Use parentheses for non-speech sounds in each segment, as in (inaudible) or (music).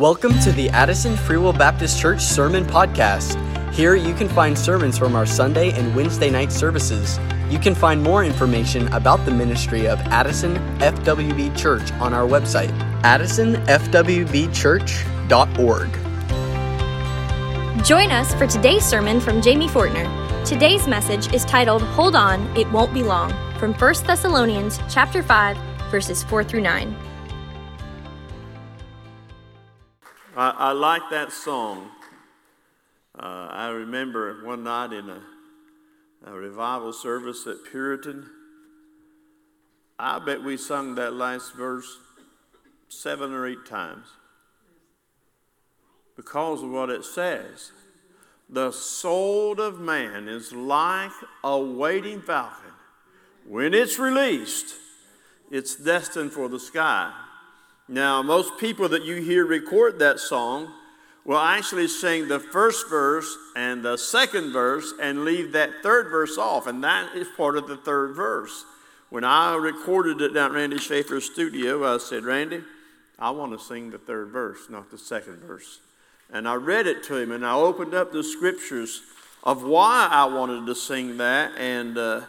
Welcome to the Addison Free Will Baptist Church Sermon Podcast. Here you can find sermons from our Sunday and Wednesday night services. You can find more information about the ministry of Addison FWB Church on our website, addisonfwbchurch.org. Join us for today's sermon from Jamie Fortner. Today's message is titled Hold On, It Won't Be Long from 1 Thessalonians chapter 5 verses 4 through 9. I, I like that song. Uh, I remember one night in a, a revival service at Puritan, I bet we sung that last verse seven or eight times because of what it says. The soul of man is like a waiting falcon. When it's released, it's destined for the sky. Now, most people that you hear record that song will actually sing the first verse and the second verse and leave that third verse off, and that is part of the third verse. When I recorded it down at Randy Schaefer's studio, I said, Randy, I want to sing the third verse, not the second verse. And I read it to him, and I opened up the scriptures of why I wanted to sing that, and uh,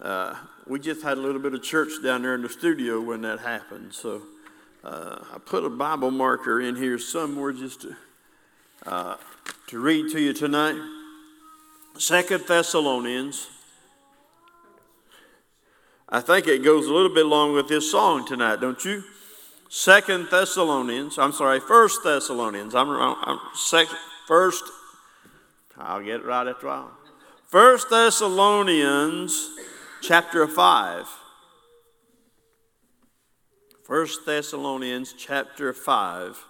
uh, we just had a little bit of church down there in the studio when that happened. So uh, I put a Bible marker in here somewhere just to, uh, to read to you tonight. Second Thessalonians. I think it goes a little bit along with this song tonight, don't you? Second Thessalonians. I'm sorry, First Thessalonians. I'm wrong. I'm first. I'll get it right after a while. First Thessalonians, chapter five. 1 Thessalonians chapter 5.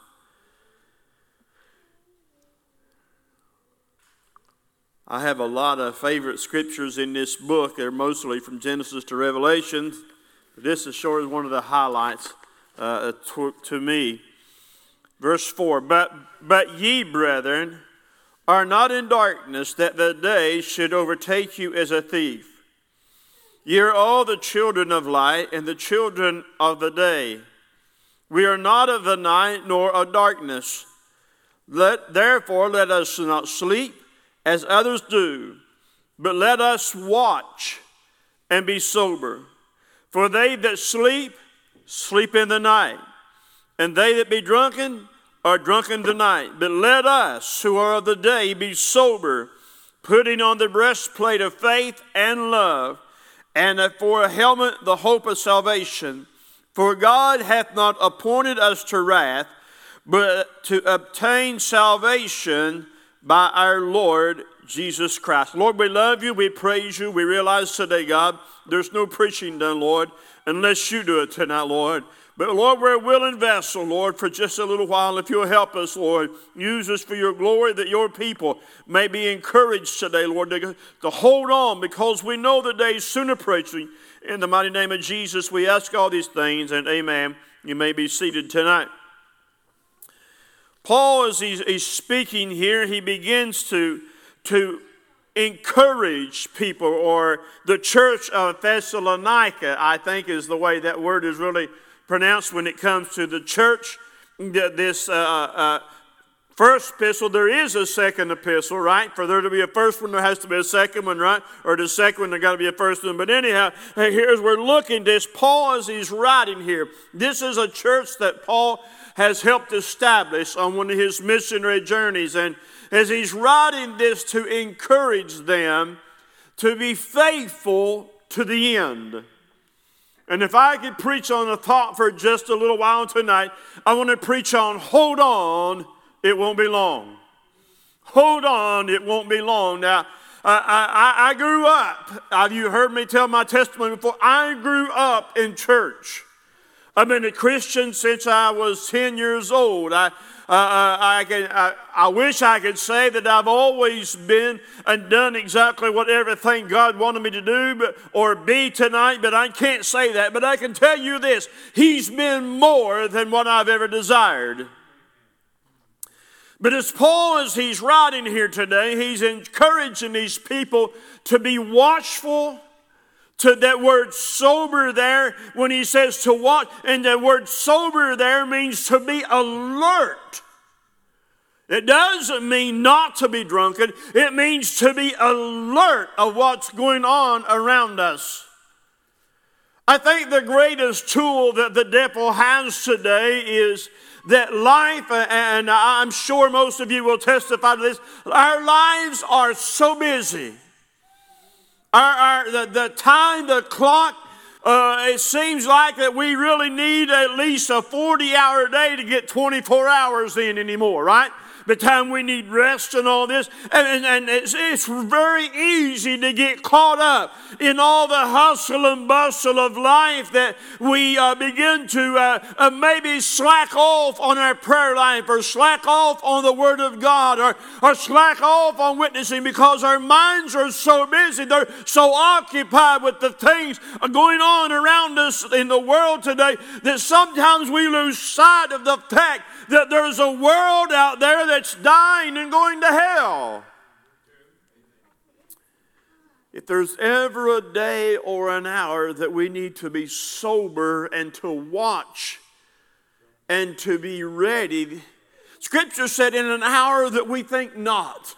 I have a lot of favorite scriptures in this book. They're mostly from Genesis to Revelation. This is sure one of the highlights uh, to, to me. Verse 4 but, but ye, brethren, are not in darkness, that the day should overtake you as a thief. Ye are all the children of light and the children of the day. We are not of the night nor of darkness. Let, therefore, let us not sleep as others do, but let us watch and be sober. For they that sleep, sleep in the night, and they that be drunken are drunken tonight. But let us, who are of the day, be sober, putting on the breastplate of faith and love and for a helmet the hope of salvation. For God hath not appointed us to wrath, but to obtain salvation by our Lord Jesus Christ. Lord, we love you, we praise you, we realize today, God, there's no preaching done, Lord, unless you do it tonight, Lord. But Lord, we're a willing vessel, Lord, for just a little while. If you'll help us, Lord, use us for your glory that your people may be encouraged today, Lord, to, to hold on because we know the day is soon approaching. In the mighty name of Jesus, we ask all these things, and amen. You may be seated tonight. Paul, as he's, he's speaking here, he begins to, to encourage people, or the church of Thessalonica, I think is the way that word is really pronounced when it comes to the church. This uh, uh, first epistle, there is a second epistle, right? For there to be a first one, there has to be a second one, right? Or the second one, there got to be a first one. But anyhow, here's we're looking this. Paul, as he's writing here, this is a church that Paul has helped establish on one of his missionary journeys. And as he's writing this to encourage them to be faithful to the end. And if I could preach on a thought for just a little while tonight, I want to preach on hold on, it won't be long. Hold on, it won't be long. Now, I, I, I grew up, have you heard me tell my testimony before? I grew up in church. I've been a Christian since I was 10 years old. I, uh, uh, I, can, I, I wish I could say that I've always been and done exactly what everything God wanted me to do but, or be tonight, but I can't say that. But I can tell you this He's been more than what I've ever desired. But as Paul, as he's writing here today, he's encouraging these people to be watchful. To that word sober there, when he says to watch, and the word sober there means to be alert It doesn't mean not to be drunken, it means to be alert of what's going on around us. I think the greatest tool that the devil has today is that life, and I'm sure most of you will testify to this, our lives are so busy. Our, our, the, the time, the clock, uh, it seems like that we really need at least a 40 hour day to get 24 hours in anymore, right? The time we need rest and all this. And, and, and it's, it's very easy to get caught up in all the hustle and bustle of life that we uh, begin to uh, uh, maybe slack off on our prayer life or slack off on the Word of God or, or slack off on witnessing because our minds are so busy. They're so occupied with the things going on around us in the world today that sometimes we lose sight of the fact that there's a world out there that's dying and going to hell. If there's ever a day or an hour that we need to be sober and to watch and to be ready, Scripture said, in an hour that we think not.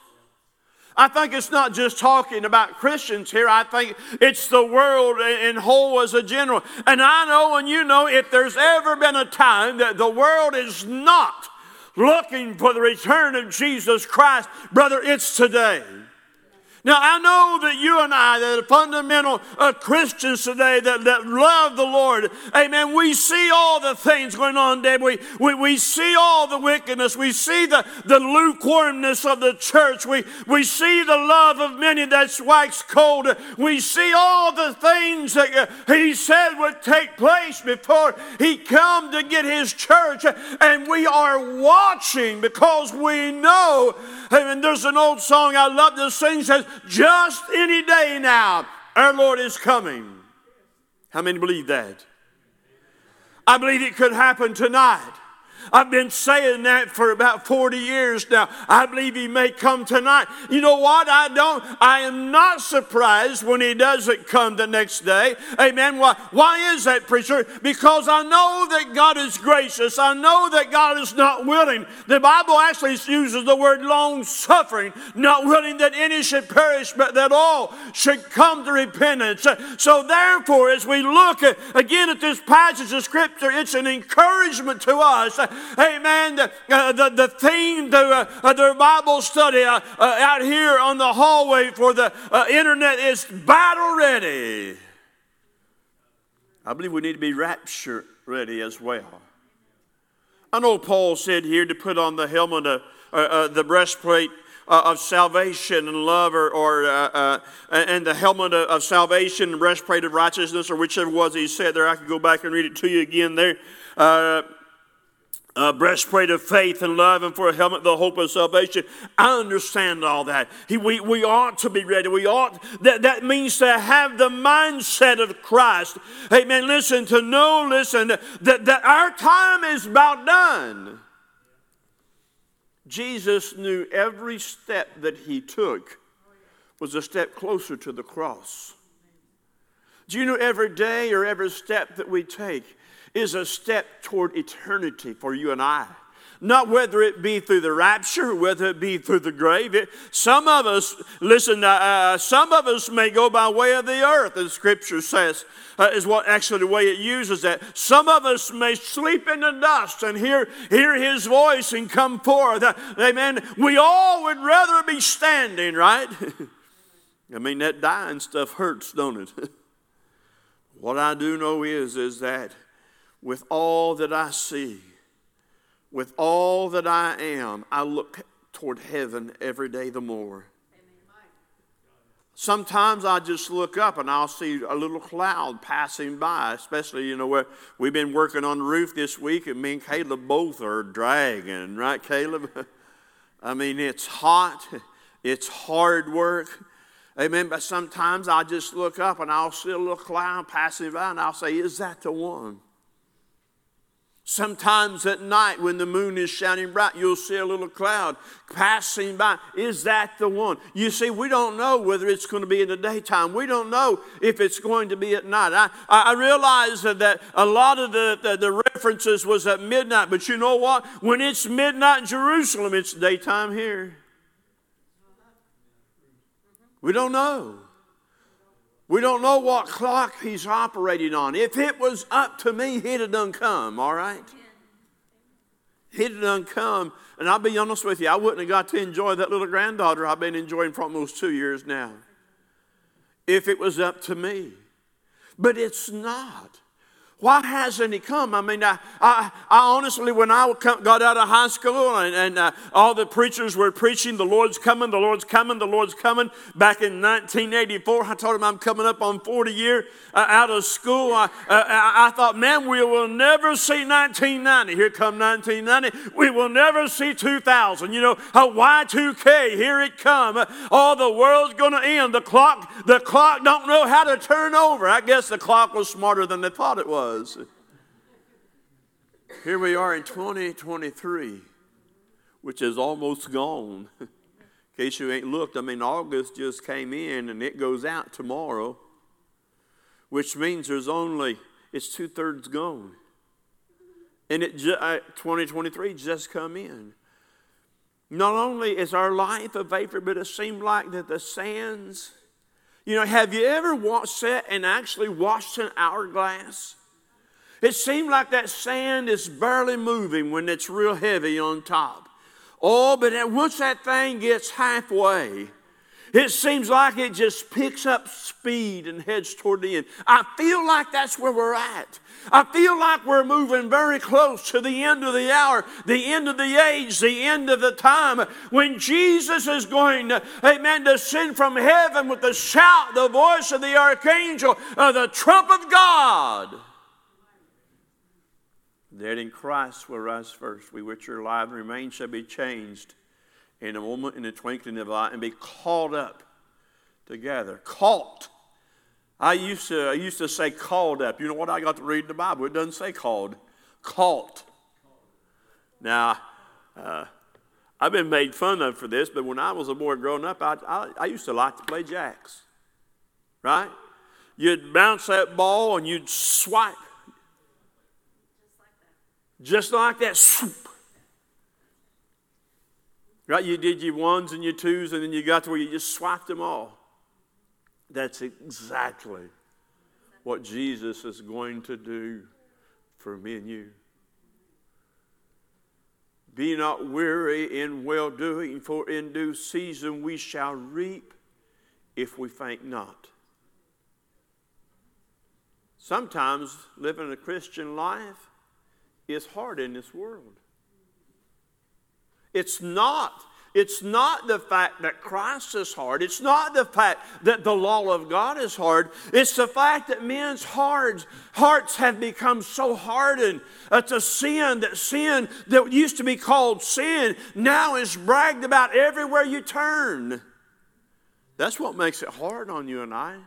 I think it's not just talking about Christians here. I think it's the world in whole as a general. And I know and you know if there's ever been a time that the world is not looking for the return of Jesus Christ, brother, it's today. Now, I know that you and I, that are fundamental uh, Christians today that, that love the Lord, amen, we see all the things going on, Deb. We, we, we see all the wickedness. We see the, the lukewarmness of the church. We, we see the love of many that's waxed cold. We see all the things that uh, He said would take place before He come to get His church. And we are watching because we know, amen, there's an old song I love to sing, says, just any day now, our Lord is coming. How many believe that? I believe it could happen tonight. I've been saying that for about 40 years now. I believe he may come tonight. You know what? I don't, I am not surprised when he doesn't come the next day. Amen. Why, why is that, preacher? Because I know that God is gracious. I know that God is not willing. The Bible actually uses the word long suffering, not willing that any should perish, but that all should come to repentance. So therefore, as we look again at this passage of scripture, it's an encouragement to us amen, uh, the, the theme to uh, their Bible study uh, uh, out here on the hallway for the uh, internet is battle ready. I believe we need to be rapture ready as well. I know Paul said here to put on the helmet, uh, the breastplate uh, of salvation and love, or, or uh, uh, and the helmet of salvation and breastplate of righteousness, or whichever was he said there. I could go back and read it to you again there. A breastplate of faith and love, and for a helmet, the hope of salvation. I understand all that. He, we, we ought to be ready. We ought, that, that means to have the mindset of Christ. Amen. Listen, to know, listen, that, that our time is about done. Jesus knew every step that he took was a step closer to the cross. Do you know every day or every step that we take? Is a step toward eternity for you and I. Not whether it be through the rapture, whether it be through the grave. It, some of us, listen, uh, uh, some of us may go by way of the earth, as Scripture says, uh, is what actually the way it uses that. Some of us may sleep in the dust and hear, hear His voice and come forth. Uh, amen. We all would rather be standing, right? (laughs) I mean, that dying stuff hurts, don't it? (laughs) what I do know is, is that with all that I see, with all that I am, I look toward heaven every day the more. Sometimes I just look up and I'll see a little cloud passing by, especially, you know, where we've been working on the roof this week and me and Caleb both are dragging, right, Caleb? (laughs) I mean, it's hot, it's hard work. Amen. But sometimes I just look up and I'll see a little cloud passing by and I'll say, Is that the one? Sometimes at night when the moon is shining bright, you'll see a little cloud passing by. Is that the one? You see, we don't know whether it's going to be in the daytime. We don't know if it's going to be at night. I, I realize that a lot of the, the, the references was at midnight, but you know what? When it's midnight in Jerusalem, it's daytime here. We don't know. We don't know what clock he's operating on. If it was up to me, he'd have done come, all right? He'd have done come. And I'll be honest with you, I wouldn't have got to enjoy that little granddaughter I've been enjoying for almost two years now. If it was up to me. But it's not. Why hasn't he come? I mean, I, I, I honestly, when I got out of high school and, and uh, all the preachers were preaching, the Lord's coming, the Lord's coming, the Lord's coming, back in 1984, I told him I'm coming up on 40 year uh, out of school. I, uh, I thought, man, we will never see 1990. Here come 1990. We will never see 2000. You know, a Y2K, here it come. All the world's going to end. The clock, the clock don't know how to turn over. I guess the clock was smarter than they thought it was was. Here we are in 2023, which is almost gone. (laughs) in case you ain't looked, I mean, August just came in and it goes out tomorrow, which means there's only, it's two thirds gone. And it, uh, 2023 just come in. Not only is our life a vapor, but it seemed like that the sands, you know, have you ever watched, sat and actually watched an hourglass? It seems like that sand is barely moving when it's real heavy on top. Oh, but once that thing gets halfway, it seems like it just picks up speed and heads toward the end. I feel like that's where we're at. I feel like we're moving very close to the end of the hour, the end of the age, the end of the time when Jesus is going to, amen, descend from heaven with the shout, the voice of the archangel, uh, the trump of God. Dead in Christ will rise first. We which are alive and remain shall be changed in a moment, in the twinkling of an eye, and be called up together. Caught. I used to I used to say called up. You know what? I got to read the Bible. It doesn't say called. Caught. Now, uh, I've been made fun of for this, but when I was a boy growing up, I, I, I used to like to play jacks. Right? You'd bounce that ball and you'd swipe just like that. Swoop. Right? You did your ones and your twos, and then you got to where you just swiped them all. That's exactly what Jesus is going to do for me and you. Be not weary in well doing, for in due season we shall reap if we faint not. Sometimes living a Christian life is hard in this world. It's not. It's not the fact that Christ is hard. It's not the fact that the law of God is hard. It's the fact that men's hearts, hearts have become so hardened to sin that sin that used to be called sin now is bragged about everywhere you turn. That's what makes it hard on you and I.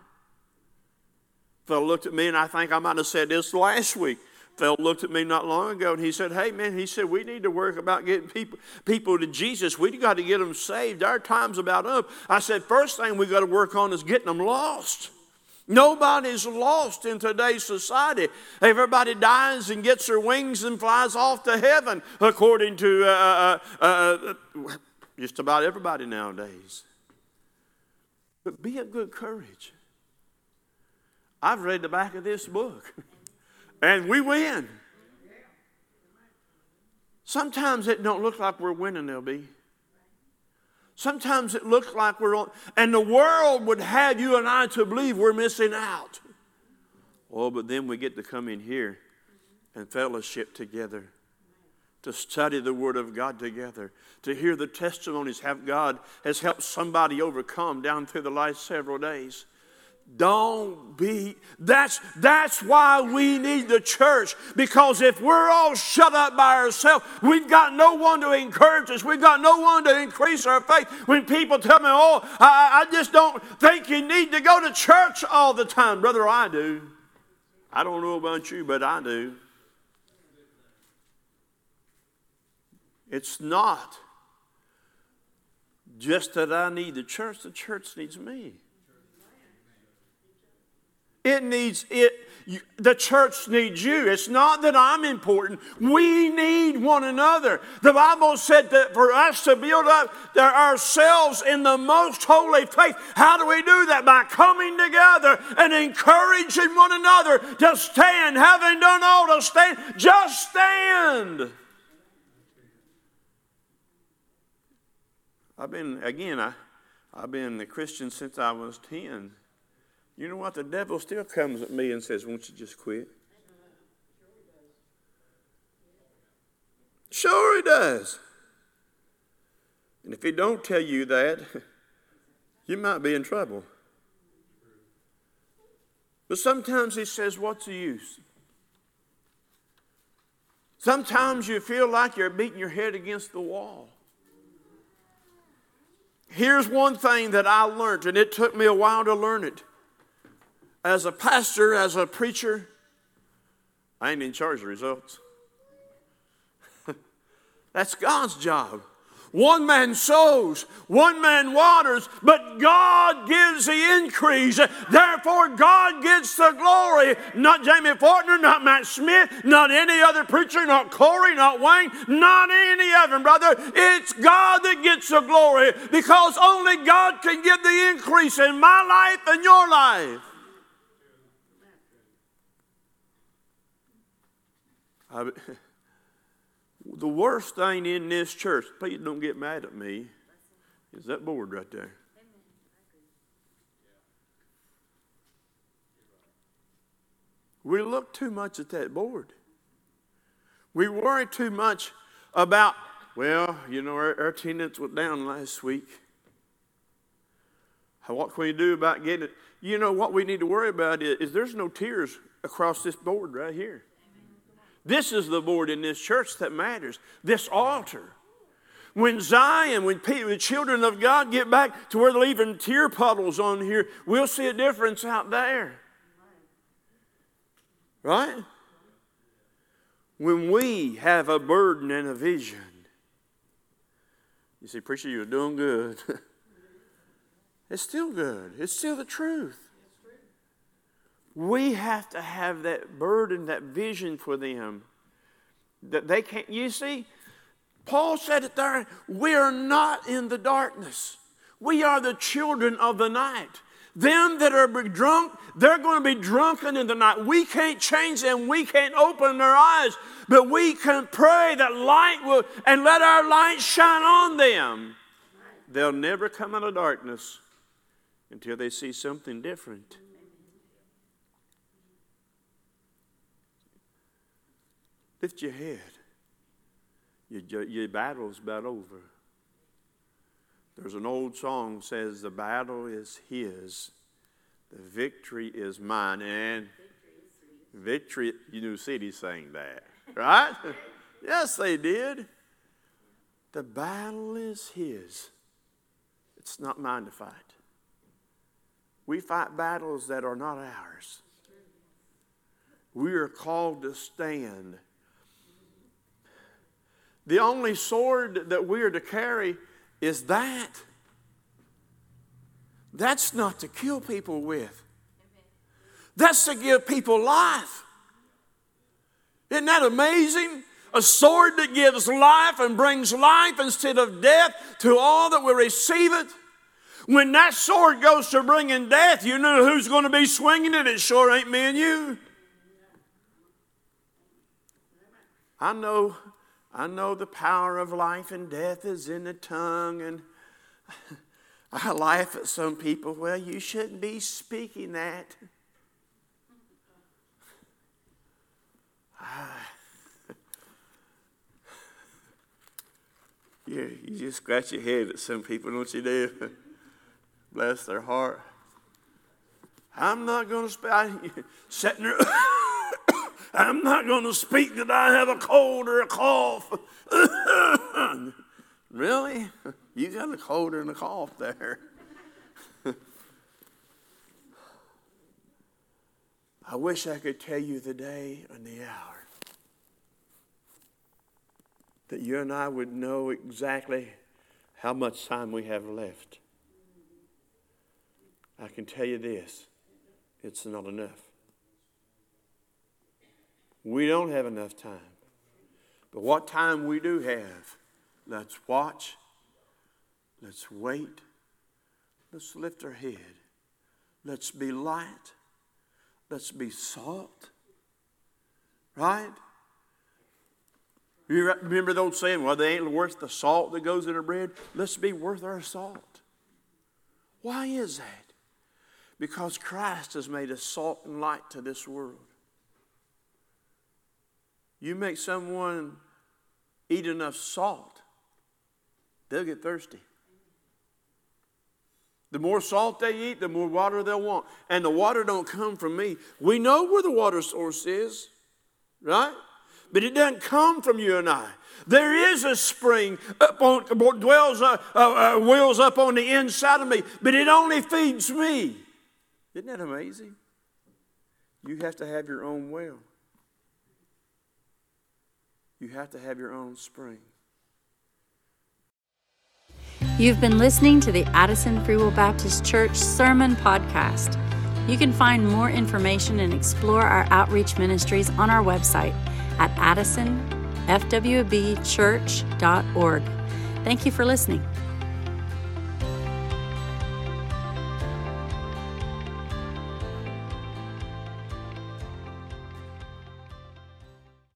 Phil looked at me and I think I might have said this last week fellow looked at me not long ago and he said, Hey, man, he said, we need to work about getting people, people to Jesus. We got to get them saved. Our time's about up. I said, First thing we got to work on is getting them lost. Nobody's lost in today's society. Everybody dies and gets their wings and flies off to heaven, according to uh, uh, uh, uh just about everybody nowadays. But be of good courage. I've read the back of this book. (laughs) and we win. Sometimes it don't look like we're winning, LB. Sometimes it looks like we're on, and the world would have you and I to believe we're missing out. Oh, but then we get to come in here and fellowship together, to study the Word of God together, to hear the testimonies how God has helped somebody overcome down through the last several days. Don't be. That's, that's why we need the church. Because if we're all shut up by ourselves, we've got no one to encourage us. We've got no one to increase our faith. When people tell me, oh, I, I just don't think you need to go to church all the time. Brother, I do. I don't know about you, but I do. It's not just that I need the church, the church needs me. It needs it. The church needs you. It's not that I'm important. We need one another. The Bible said that for us to build up ourselves in the most holy faith, how do we do that? By coming together and encouraging one another to stand. Having done all to stand, just stand. I've been, again, I, I've been a Christian since I was 10. You know what? The devil still comes at me and says, Won't you just quit? Sure, he does. And if he don't tell you that, (laughs) you might be in trouble. But sometimes he says, What's the use? Sometimes you feel like you're beating your head against the wall. Here's one thing that I learned, and it took me a while to learn it as a pastor, as a preacher, I ain't in charge of results. (laughs) That's God's job. One man sows, one man waters, but God gives the increase. Therefore, God gets the glory. Not Jamie Fortner, not Matt Smith, not any other preacher, not Corey, not Wayne, not any of them, brother. It's God that gets the glory because only God can give the increase in my life and your life. I, (laughs) the worst thing in this church, please don't get mad at me, is that board right there. We look too much at that board. We worry too much about, well, you know, our, our attendance went down last week. What can we do about getting it? You know, what we need to worry about is, is there's no tears across this board right here. This is the board in this church that matters. This altar. When Zion, when people, the children of God get back to where they're leaving tear puddles on here, we'll see a difference out there. Right? When we have a burden and a vision. You see, preacher, you're doing good. (laughs) it's still good. It's still the truth. We have to have that burden, that vision for them. That they can't, you see, Paul said it there, we are not in the darkness. We are the children of the night. Them that are drunk, they're going to be drunken in the night. We can't change them. We can't open their eyes, but we can pray that light will, and let our light shine on them. They'll never come out of darkness until they see something different. Lift your head. Your, your battle's about over. There's an old song says the battle is his, the victory is mine, and victory. You knew City sang that, right? (laughs) yes, they did. The battle is his. It's not mine to fight. We fight battles that are not ours. We are called to stand the only sword that we are to carry is that. That's not to kill people with, that's to give people life. Isn't that amazing? A sword that gives life and brings life instead of death to all that will receive it. When that sword goes to bringing death, you know who's going to be swinging it? It sure ain't me and you. I know I know the power of life and death is in the tongue, and (laughs) I laugh at some people. Well, you shouldn't be speaking that. (sighs) you, you just scratch your head at some people, don't you, do? (laughs) Bless their heart. I'm not going to speak. (laughs) Sitting there. I'm not going to speak that I have a cold or a cough. (laughs) really? You got a cold and a cough there. (laughs) I wish I could tell you the day and the hour. that you and I would know exactly how much time we have left. I can tell you this it's not enough. We don't have enough time. But what time we do have, let's watch, let's wait, let's lift our head, let's be light, let's be salt. Right? You remember the old saying, well, they ain't worth the salt that goes in the bread? Let's be worth our salt. Why is that? Because Christ has made us salt and light to this world. You make someone eat enough salt, they'll get thirsty. The more salt they eat, the more water they'll want. And the water don't come from me. We know where the water source is, right? But it doesn't come from you and I. There is a spring up on, dwells, uh, uh, uh, wheels up on the inside of me, but it only feeds me. Isn't that amazing? You have to have your own well. You have to have your own spring. You've been listening to the Addison Free Will Baptist Church Sermon Podcast. You can find more information and explore our outreach ministries on our website at addisonfwbchurch.org. Thank you for listening.